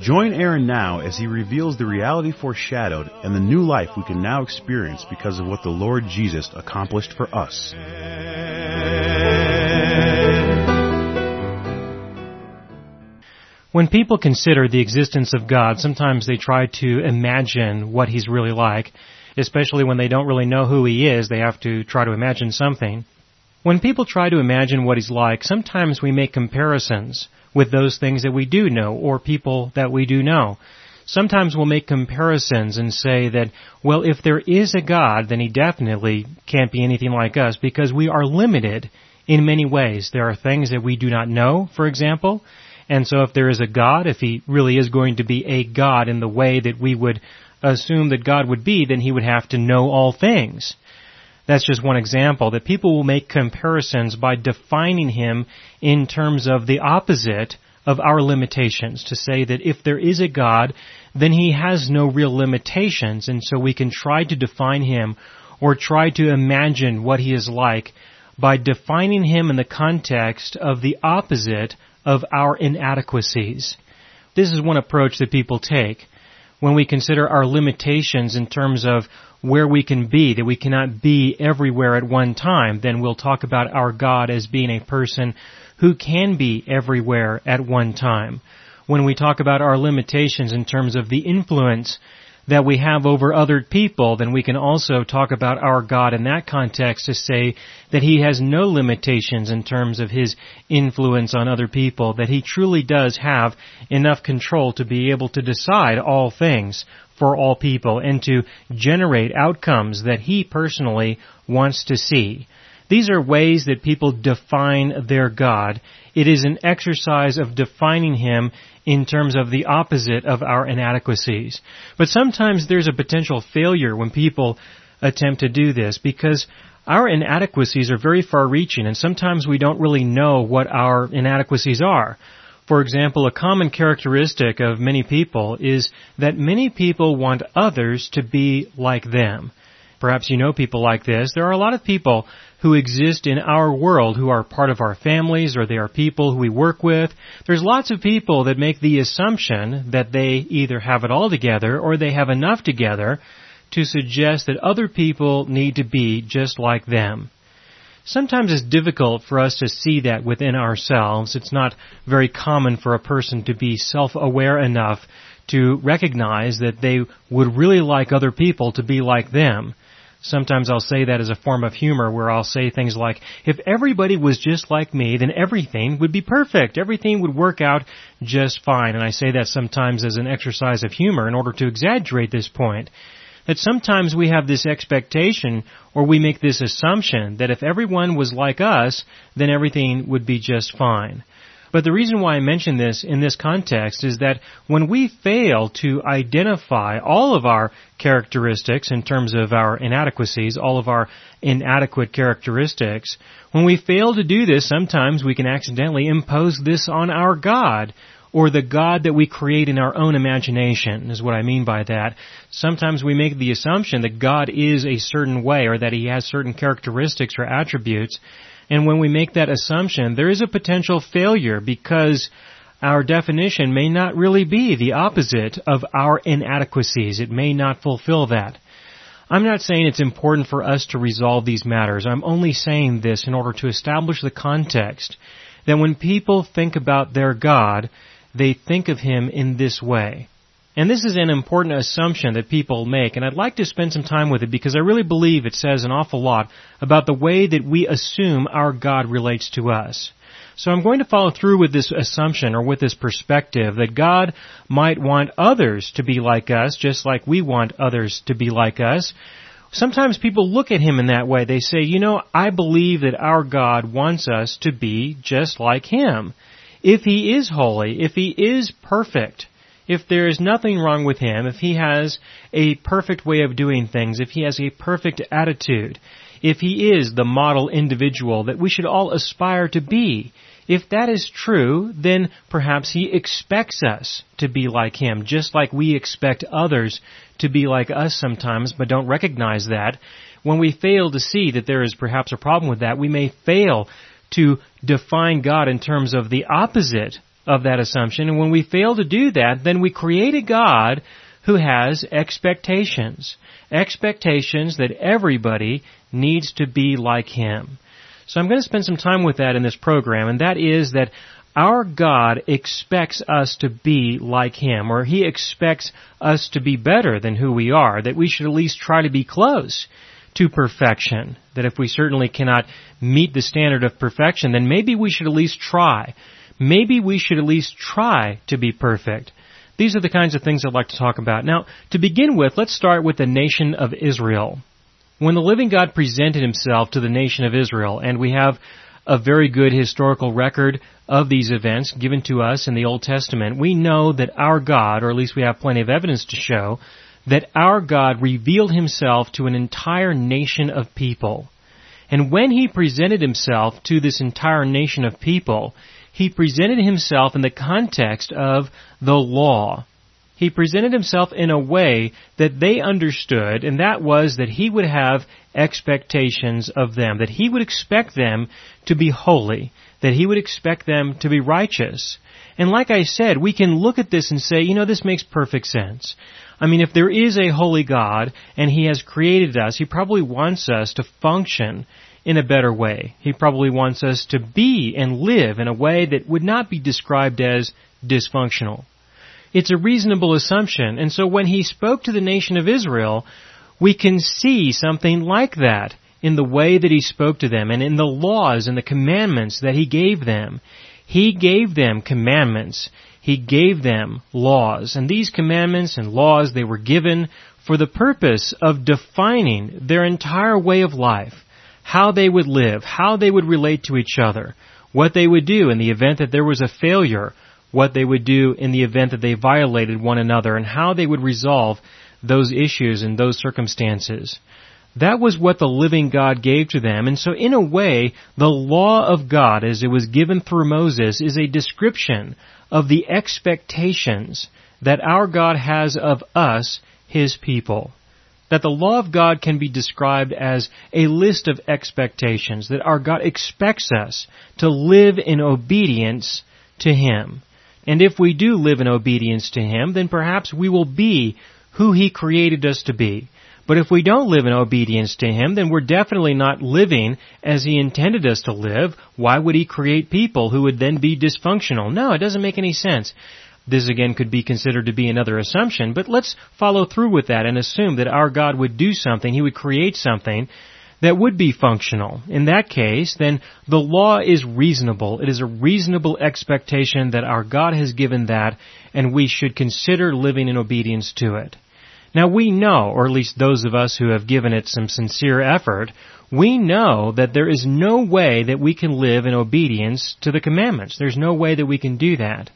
Join Aaron now as he reveals the reality foreshadowed and the new life we can now experience because of what the Lord Jesus accomplished for us. When people consider the existence of God, sometimes they try to imagine what He's really like, especially when they don't really know who He is, they have to try to imagine something. When people try to imagine what He's like, sometimes we make comparisons with those things that we do know or people that we do know. Sometimes we'll make comparisons and say that, well, if there is a God, then He definitely can't be anything like us because we are limited in many ways. There are things that we do not know, for example, and so if there is a God, if He really is going to be a God in the way that we would assume that God would be, then He would have to know all things. That's just one example that people will make comparisons by defining him in terms of the opposite of our limitations to say that if there is a God, then he has no real limitations and so we can try to define him or try to imagine what he is like by defining him in the context of the opposite of our inadequacies. This is one approach that people take when we consider our limitations in terms of where we can be, that we cannot be everywhere at one time, then we'll talk about our God as being a person who can be everywhere at one time. When we talk about our limitations in terms of the influence that we have over other people, then we can also talk about our God in that context to say that He has no limitations in terms of His influence on other people, that He truly does have enough control to be able to decide all things for all people and to generate outcomes that He personally wants to see. These are ways that people define their God. It is an exercise of defining Him in terms of the opposite of our inadequacies. But sometimes there's a potential failure when people attempt to do this because our inadequacies are very far reaching and sometimes we don't really know what our inadequacies are. For example, a common characteristic of many people is that many people want others to be like them. Perhaps you know people like this. There are a lot of people who exist in our world who are part of our families or they are people who we work with. There's lots of people that make the assumption that they either have it all together or they have enough together to suggest that other people need to be just like them. Sometimes it's difficult for us to see that within ourselves. It's not very common for a person to be self-aware enough to recognize that they would really like other people to be like them. Sometimes I'll say that as a form of humor where I'll say things like, if everybody was just like me, then everything would be perfect. Everything would work out just fine. And I say that sometimes as an exercise of humor in order to exaggerate this point. That sometimes we have this expectation or we make this assumption that if everyone was like us, then everything would be just fine. But the reason why I mention this in this context is that when we fail to identify all of our characteristics in terms of our inadequacies, all of our inadequate characteristics, when we fail to do this, sometimes we can accidentally impose this on our God or the God that we create in our own imagination is what I mean by that. Sometimes we make the assumption that God is a certain way or that He has certain characteristics or attributes and when we make that assumption, there is a potential failure because our definition may not really be the opposite of our inadequacies. It may not fulfill that. I'm not saying it's important for us to resolve these matters. I'm only saying this in order to establish the context that when people think about their God, they think of Him in this way. And this is an important assumption that people make, and I'd like to spend some time with it because I really believe it says an awful lot about the way that we assume our God relates to us. So I'm going to follow through with this assumption or with this perspective that God might want others to be like us, just like we want others to be like us. Sometimes people look at Him in that way. They say, you know, I believe that our God wants us to be just like Him. If He is holy, if He is perfect, if there is nothing wrong with him, if he has a perfect way of doing things, if he has a perfect attitude, if he is the model individual that we should all aspire to be, if that is true, then perhaps he expects us to be like him, just like we expect others to be like us sometimes, but don't recognize that. When we fail to see that there is perhaps a problem with that, we may fail to define God in terms of the opposite of that assumption. And when we fail to do that, then we create a God who has expectations. Expectations that everybody needs to be like Him. So I'm going to spend some time with that in this program, and that is that our God expects us to be like Him, or He expects us to be better than who we are, that we should at least try to be close to perfection. That if we certainly cannot meet the standard of perfection, then maybe we should at least try. Maybe we should at least try to be perfect. These are the kinds of things I'd like to talk about. Now, to begin with, let's start with the nation of Israel. When the living God presented himself to the nation of Israel, and we have a very good historical record of these events given to us in the Old Testament, we know that our God, or at least we have plenty of evidence to show, that our God revealed himself to an entire nation of people. And when he presented himself to this entire nation of people, he presented himself in the context of the law. He presented himself in a way that they understood, and that was that he would have expectations of them, that he would expect them to be holy, that he would expect them to be righteous. And like I said, we can look at this and say, you know, this makes perfect sense. I mean, if there is a holy God and He has created us, He probably wants us to function in a better way. He probably wants us to be and live in a way that would not be described as dysfunctional. It's a reasonable assumption, and so when He spoke to the nation of Israel, we can see something like that in the way that He spoke to them and in the laws and the commandments that He gave them. He gave them commandments he gave them laws. And these commandments and laws, they were given for the purpose of defining their entire way of life, how they would live, how they would relate to each other, what they would do in the event that there was a failure, what they would do in the event that they violated one another, and how they would resolve those issues and those circumstances. That was what the living God gave to them. And so in a way, the law of God as it was given through Moses is a description of the expectations that our God has of us, His people. That the law of God can be described as a list of expectations, that our God expects us to live in obedience to Him. And if we do live in obedience to Him, then perhaps we will be who He created us to be. But if we don't live in obedience to Him, then we're definitely not living as He intended us to live. Why would He create people who would then be dysfunctional? No, it doesn't make any sense. This again could be considered to be another assumption, but let's follow through with that and assume that our God would do something, He would create something that would be functional. In that case, then the law is reasonable. It is a reasonable expectation that our God has given that, and we should consider living in obedience to it. Now we know, or at least those of us who have given it some sincere effort, we know that there is no way that we can live in obedience to the commandments. There's no way that we can do that.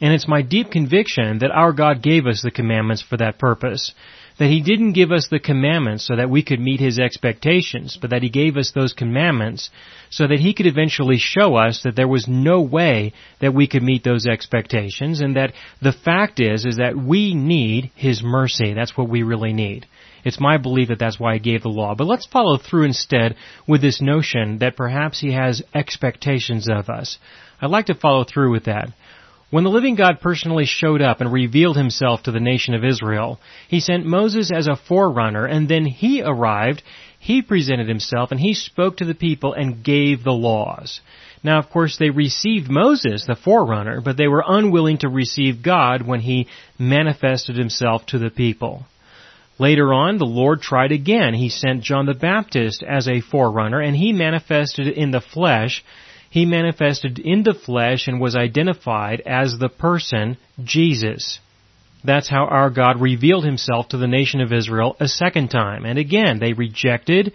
And it's my deep conviction that our God gave us the commandments for that purpose that He didn't give us the commandments so that we could meet His expectations, but that He gave us those commandments so that He could eventually show us that there was no way that we could meet those expectations and that the fact is, is that we need His mercy. That's what we really need. It's my belief that that's why He gave the law. But let's follow through instead with this notion that perhaps He has expectations of us. I'd like to follow through with that. When the living God personally showed up and revealed himself to the nation of Israel, he sent Moses as a forerunner and then he arrived, he presented himself and he spoke to the people and gave the laws. Now of course they received Moses, the forerunner, but they were unwilling to receive God when he manifested himself to the people. Later on, the Lord tried again. He sent John the Baptist as a forerunner and he manifested in the flesh he manifested in the flesh and was identified as the person Jesus. That's how our God revealed himself to the nation of Israel a second time. And again, they rejected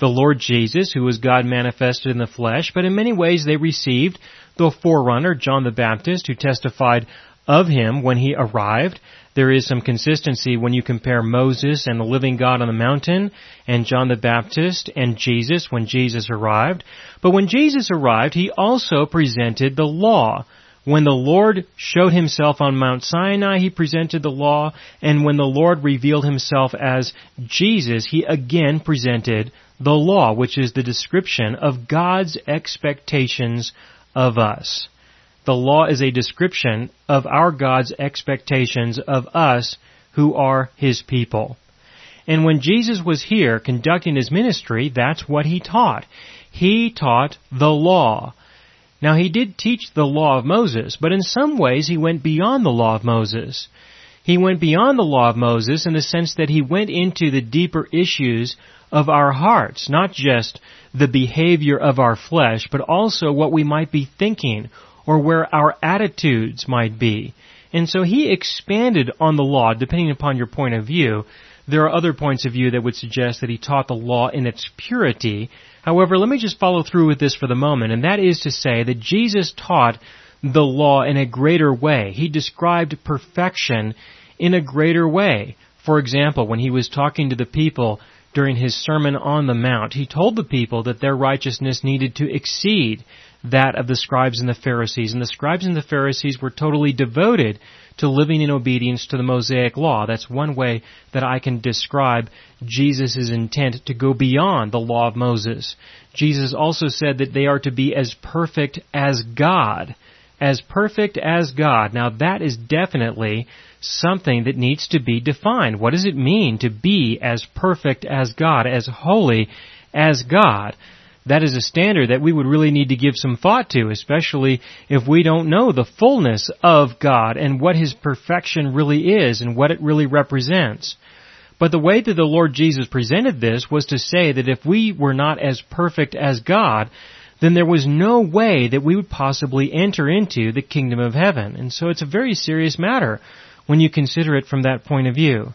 the Lord Jesus, who was God manifested in the flesh, but in many ways they received the forerunner, John the Baptist, who testified of him when he arrived. There is some consistency when you compare Moses and the living God on the mountain and John the Baptist and Jesus when Jesus arrived. But when Jesus arrived, he also presented the law. When the Lord showed himself on Mount Sinai, he presented the law, and when the Lord revealed himself as Jesus, he again presented the law, which is the description of God's expectations of us. The law is a description of our God's expectations of us who are His people. And when Jesus was here conducting His ministry, that's what He taught. He taught the law. Now he did teach the law of Moses, but in some ways he went beyond the law of Moses. He went beyond the law of Moses in the sense that he went into the deeper issues of our hearts, not just the behavior of our flesh, but also what we might be thinking or where our attitudes might be. And so he expanded on the law depending upon your point of view. There are other points of view that would suggest that he taught the law in its purity, However, let me just follow through with this for the moment, and that is to say that Jesus taught the law in a greater way. He described perfection in a greater way. For example, when he was talking to the people during his Sermon on the Mount, he told the people that their righteousness needed to exceed that of the scribes and the Pharisees. And the scribes and the Pharisees were totally devoted to living in obedience to the Mosaic law. That's one way that I can describe Jesus' intent to go beyond the law of Moses. Jesus also said that they are to be as perfect as God. As perfect as God. Now that is definitely something that needs to be defined. What does it mean to be as perfect as God, as holy as God? that is a standard that we would really need to give some thought to, especially if we don't know the fullness of God and what His perfection really is and what it really represents. But the way that the Lord Jesus presented this was to say that if we were not as perfect as God, then there was no way that we would possibly enter into the kingdom of heaven. And so it's a very serious matter when you consider it from that point of view.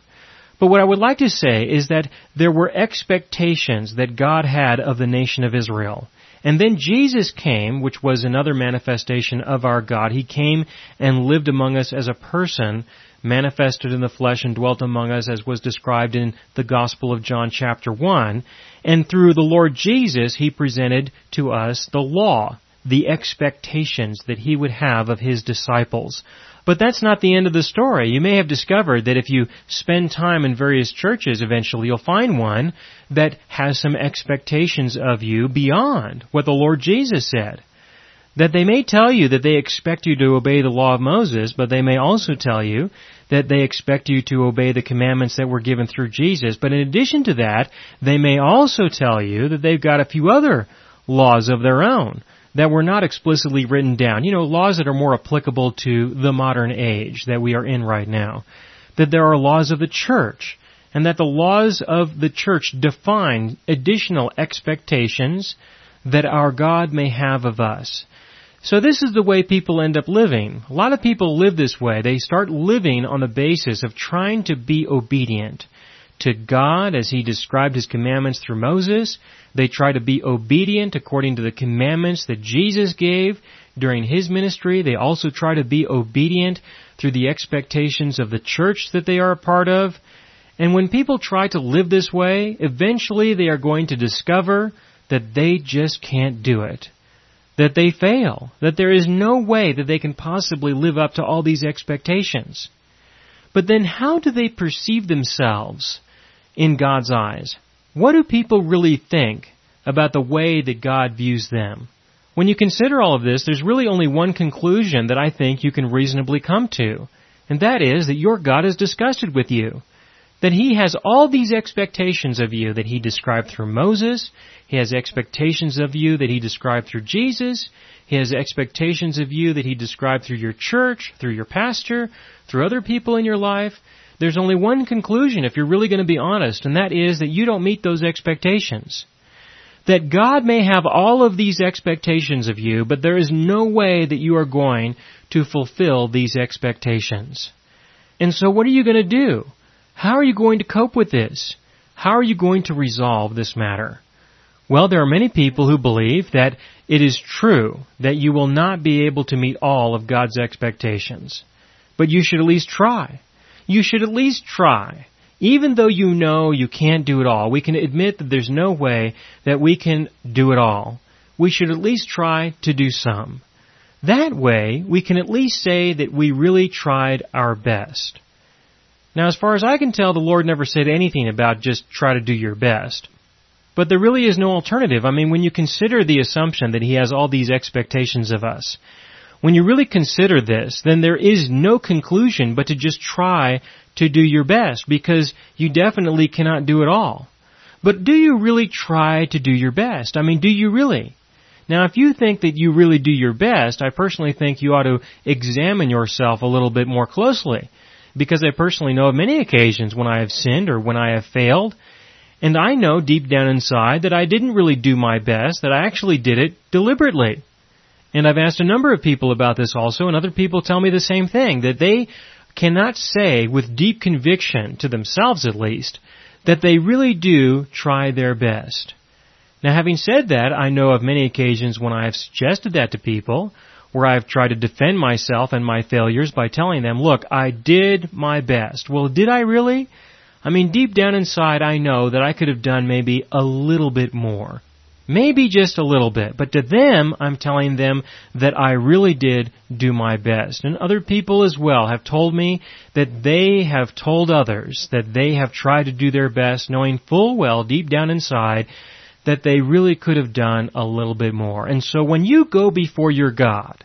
But what I would like to say is that there were expectations that God had of the nation of Israel. And then Jesus came, which was another manifestation of our God. He came and lived among us as a person, manifested in the flesh and dwelt among us as was described in the Gospel of John chapter 1. And through the Lord Jesus, He presented to us the law, the expectations that He would have of His disciples. But that's not the end of the story. You may have discovered that if you spend time in various churches, eventually you'll find one that has some expectations of you beyond what the Lord Jesus said. That they may tell you that they expect you to obey the law of Moses, but they may also tell you that they expect you to obey the commandments that were given through Jesus. But in addition to that, they may also tell you that they've got a few other laws of their own that were not explicitly written down. You know, laws that are more applicable to the modern age that we are in right now. That there are laws of the church, and that the laws of the church define additional expectations that our God may have of us. So this is the way people end up living. A lot of people live this way. They start living on the basis of trying to be obedient to God as He described His commandments through Moses. They try to be obedient according to the commandments that Jesus gave during His ministry. They also try to be obedient through the expectations of the church that they are a part of. And when people try to live this way, eventually they are going to discover that they just can't do it. That they fail. That there is no way that they can possibly live up to all these expectations. But then how do they perceive themselves in God's eyes? What do people really think about the way that God views them? When you consider all of this, there's really only one conclusion that I think you can reasonably come to, and that is that your God is disgusted with you. That He has all these expectations of you that He described through Moses, He has expectations of you that He described through Jesus, He has expectations of you that He described through your church, through your pastor, through other people in your life, there's only one conclusion if you're really going to be honest, and that is that you don't meet those expectations. That God may have all of these expectations of you, but there is no way that you are going to fulfill these expectations. And so what are you going to do? How are you going to cope with this? How are you going to resolve this matter? Well, there are many people who believe that it is true that you will not be able to meet all of God's expectations but you should at least try. You should at least try. Even though you know you can't do it all, we can admit that there's no way that we can do it all. We should at least try to do some. That way, we can at least say that we really tried our best. Now, as far as I can tell, the Lord never said anything about just try to do your best. But there really is no alternative. I mean, when you consider the assumption that He has all these expectations of us, when you really consider this, then there is no conclusion but to just try to do your best because you definitely cannot do it all. But do you really try to do your best? I mean, do you really? Now, if you think that you really do your best, I personally think you ought to examine yourself a little bit more closely because I personally know of many occasions when I have sinned or when I have failed, and I know deep down inside that I didn't really do my best, that I actually did it deliberately. And I've asked a number of people about this also, and other people tell me the same thing, that they cannot say with deep conviction, to themselves at least, that they really do try their best. Now having said that, I know of many occasions when I have suggested that to people, where I've tried to defend myself and my failures by telling them, look, I did my best. Well, did I really? I mean, deep down inside, I know that I could have done maybe a little bit more. Maybe just a little bit. But to them, I'm telling them that I really did do my best. And other people as well have told me that they have told others that they have tried to do their best, knowing full well deep down inside that they really could have done a little bit more. And so when you go before your God,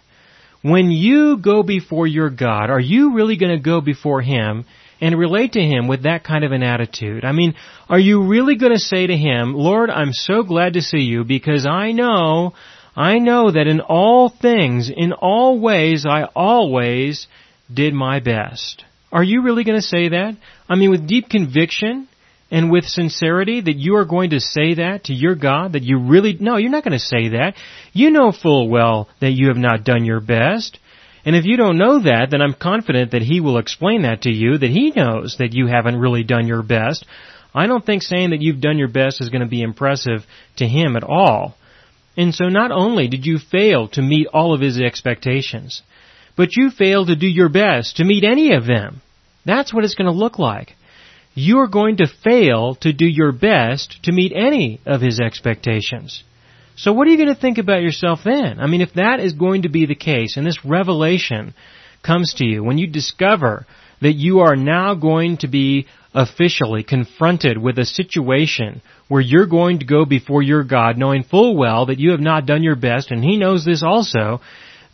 when you go before your God, are you really going to go before Him and relate to Him with that kind of an attitude? I mean, are you really going to say to Him, Lord, I'm so glad to see you because I know, I know that in all things, in all ways, I always did my best. Are you really going to say that? I mean, with deep conviction, and with sincerity that you are going to say that to your God, that you really, no, you're not going to say that. You know full well that you have not done your best. And if you don't know that, then I'm confident that He will explain that to you, that He knows that you haven't really done your best. I don't think saying that you've done your best is going to be impressive to Him at all. And so not only did you fail to meet all of His expectations, but you failed to do your best to meet any of them. That's what it's going to look like you are going to fail to do your best to meet any of his expectations. So what are you going to think about yourself then? I mean, if that is going to be the case, and this revelation comes to you when you discover that you are now going to be officially confronted with a situation where you're going to go before your God knowing full well that you have not done your best, and He knows this also,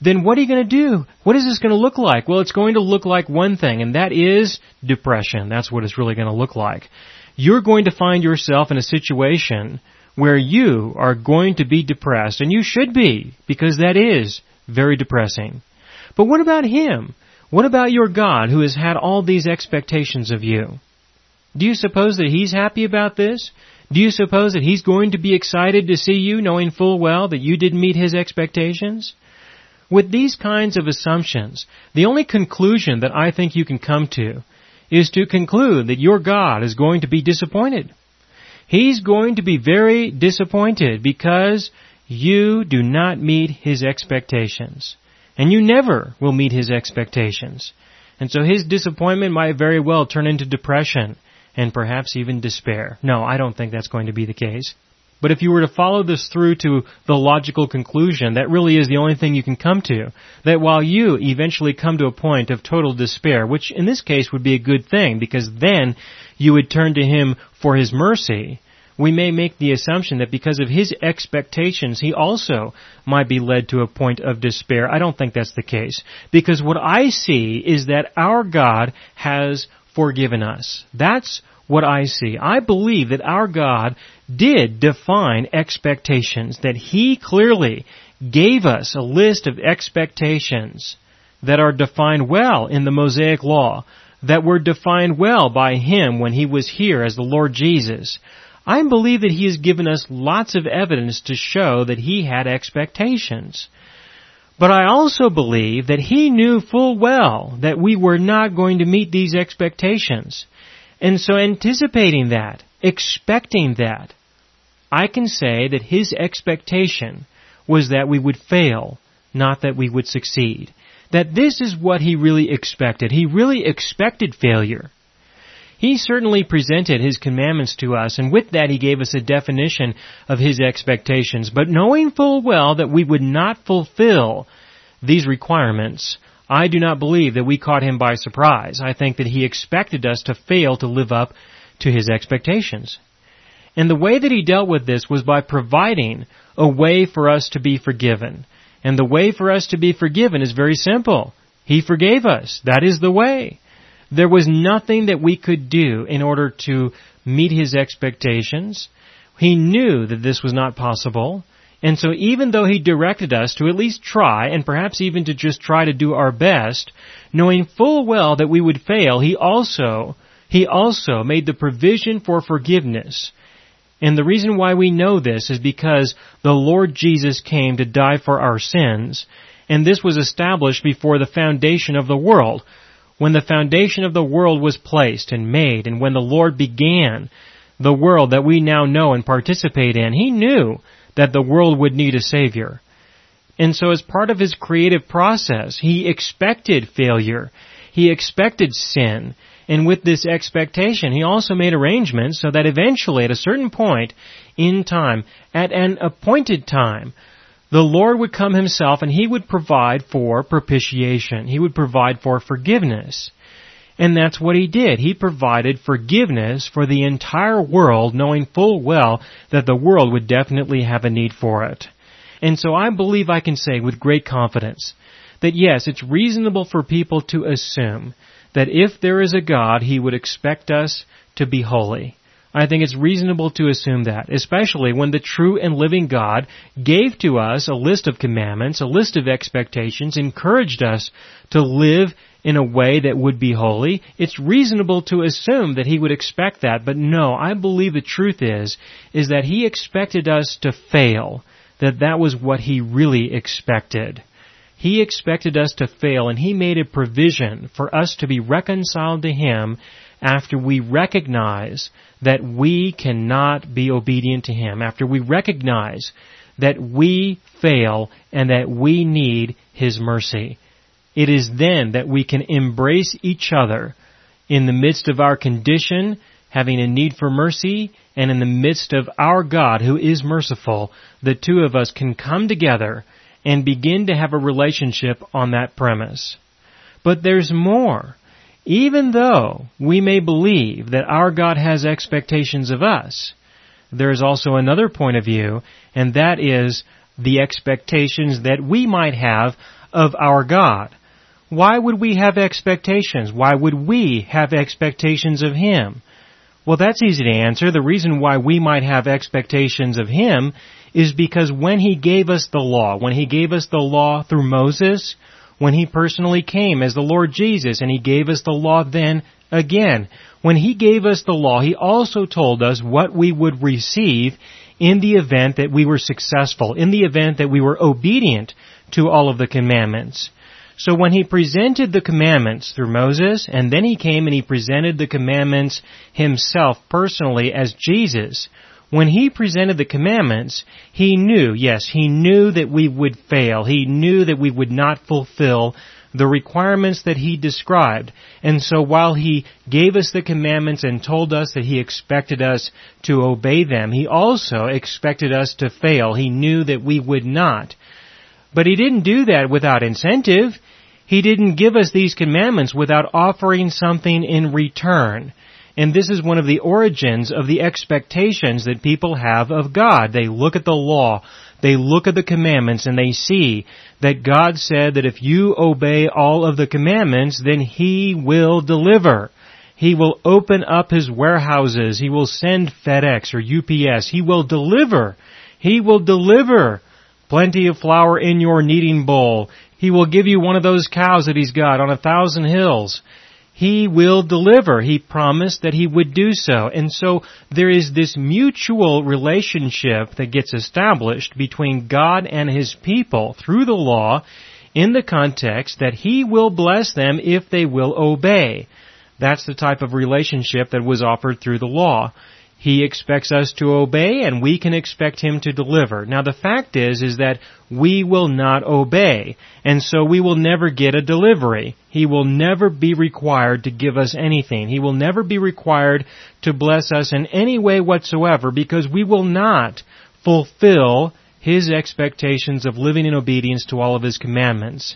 then what are you going to do? What is this going to look like? Well, it's going to look like one thing, and that is depression. That's what it's really going to look like. You're going to find yourself in a situation where you are going to be depressed, and you should be, because that is very depressing. But what about Him? What about your God who has had all these expectations of you? Do you suppose that He's happy about this? Do you suppose that He's going to be excited to see you knowing full well that you didn't meet His expectations? With these kinds of assumptions, the only conclusion that I think you can come to is to conclude that your God is going to be disappointed. He's going to be very disappointed because you do not meet His expectations. And you never will meet His expectations. And so His disappointment might very well turn into depression and perhaps even despair. No, I don't think that's going to be the case. But if you were to follow this through to the logical conclusion, that really is the only thing you can come to. That while you eventually come to a point of total despair, which in this case would be a good thing, because then you would turn to Him for His mercy, we may make the assumption that because of His expectations, He also might be led to a point of despair. I don't think that's the case. Because what I see is that our God has forgiven us. That's what I see. I believe that our God did define expectations, that He clearly gave us a list of expectations that are defined well in the Mosaic Law, that were defined well by Him when He was here as the Lord Jesus. I believe that He has given us lots of evidence to show that He had expectations. But I also believe that He knew full well that we were not going to meet these expectations. And so anticipating that, expecting that, I can say that his expectation was that we would fail, not that we would succeed. that this is what he really expected. He really expected failure. He certainly presented His commandments to us, and with that He gave us a definition of His expectations. But knowing full well that we would not fulfill these requirements, I do not believe that we caught Him by surprise. I think that He expected us to fail to live up to His expectations. And the way that He dealt with this was by providing a way for us to be forgiven. And the way for us to be forgiven is very simple. He forgave us. That is the way. There was nothing that we could do in order to meet his expectations. He knew that this was not possible. And so even though he directed us to at least try, and perhaps even to just try to do our best, knowing full well that we would fail, he also, he also made the provision for forgiveness. And the reason why we know this is because the Lord Jesus came to die for our sins, and this was established before the foundation of the world when the foundation of the world was placed and made, and when the Lord began the world that we now know and participate in, He knew that the world would need a Savior. And so as part of His creative process, He expected failure. He expected sin. And with this expectation, He also made arrangements so that eventually at a certain point in time, at an appointed time, the Lord would come himself and he would provide for propitiation. He would provide for forgiveness. And that's what he did. He provided forgiveness for the entire world, knowing full well that the world would definitely have a need for it. And so I believe I can say with great confidence that yes, it's reasonable for people to assume that if there is a God, he would expect us to be holy. I think it's reasonable to assume that, especially when the true and living God gave to us a list of commandments, a list of expectations, encouraged us to live in a way that would be holy. It's reasonable to assume that He would expect that, but no, I believe the truth is, is that He expected us to fail, that that was what He really expected. He expected us to fail and He made a provision for us to be reconciled to Him after we recognize that we cannot be obedient to Him, after we recognize that we fail and that we need His mercy. It is then that we can embrace each other in the midst of our condition, having a need for mercy, and in the midst of our God who is merciful, the two of us can come together and begin to have a relationship on that premise. But there's more. Even though we may believe that our God has expectations of us, there is also another point of view, and that is the expectations that we might have of our God. Why would we have expectations? Why would we have expectations of Him? Well, that's easy to answer. The reason why we might have expectations of Him is because when He gave us the law, when He gave us the law through Moses, when He personally came as the Lord Jesus and He gave us the law then again. When He gave us the law, He also told us what we would receive in the event that we were successful, in the event that we were obedient to all of the commandments. So when he presented the commandments through Moses, and then he came and he presented the commandments himself personally as Jesus, when he presented the commandments, he knew, yes, he knew that we would fail. He knew that we would not fulfill the requirements that he described. And so while he gave us the commandments and told us that he expected us to obey them, he also expected us to fail. He knew that we would not. But he didn't do that without incentive. He didn't give us these commandments without offering something in return. And this is one of the origins of the expectations that people have of God. They look at the law, they look at the commandments, and they see that God said that if you obey all of the commandments, then He will deliver. He will open up His warehouses. He will send FedEx or UPS. He will deliver. He will deliver plenty of flour in your kneading bowl. He will give you one of those cows that He's got on a thousand hills. He will deliver. He promised that He would do so. And so there is this mutual relationship that gets established between God and His people through the law in the context that He will bless them if they will obey. That's the type of relationship that was offered through the law. He expects us to obey and we can expect Him to deliver. Now the fact is, is that we will not obey. And so we will never get a delivery. He will never be required to give us anything. He will never be required to bless us in any way whatsoever because we will not fulfill His expectations of living in obedience to all of His commandments.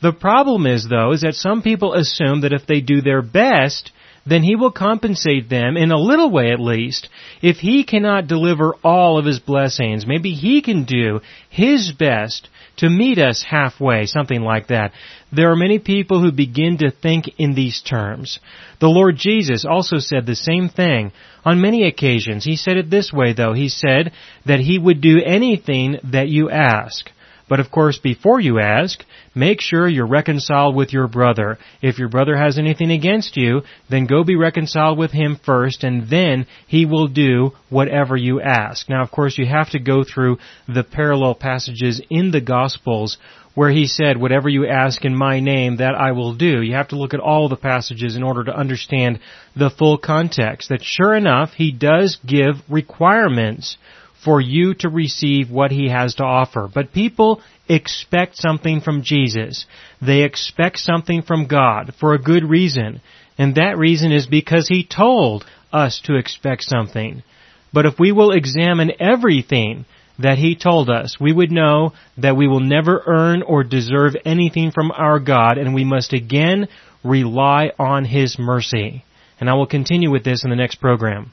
The problem is though, is that some people assume that if they do their best, then he will compensate them, in a little way at least, if he cannot deliver all of his blessings. Maybe he can do his best to meet us halfway, something like that. There are many people who begin to think in these terms. The Lord Jesus also said the same thing on many occasions. He said it this way though. He said that he would do anything that you ask. But of course, before you ask, make sure you're reconciled with your brother. If your brother has anything against you, then go be reconciled with him first, and then he will do whatever you ask. Now, of course, you have to go through the parallel passages in the Gospels where he said, whatever you ask in my name, that I will do. You have to look at all the passages in order to understand the full context. That sure enough, he does give requirements for you to receive what he has to offer. But people expect something from Jesus. They expect something from God for a good reason. And that reason is because he told us to expect something. But if we will examine everything that he told us, we would know that we will never earn or deserve anything from our God and we must again rely on his mercy. And I will continue with this in the next program.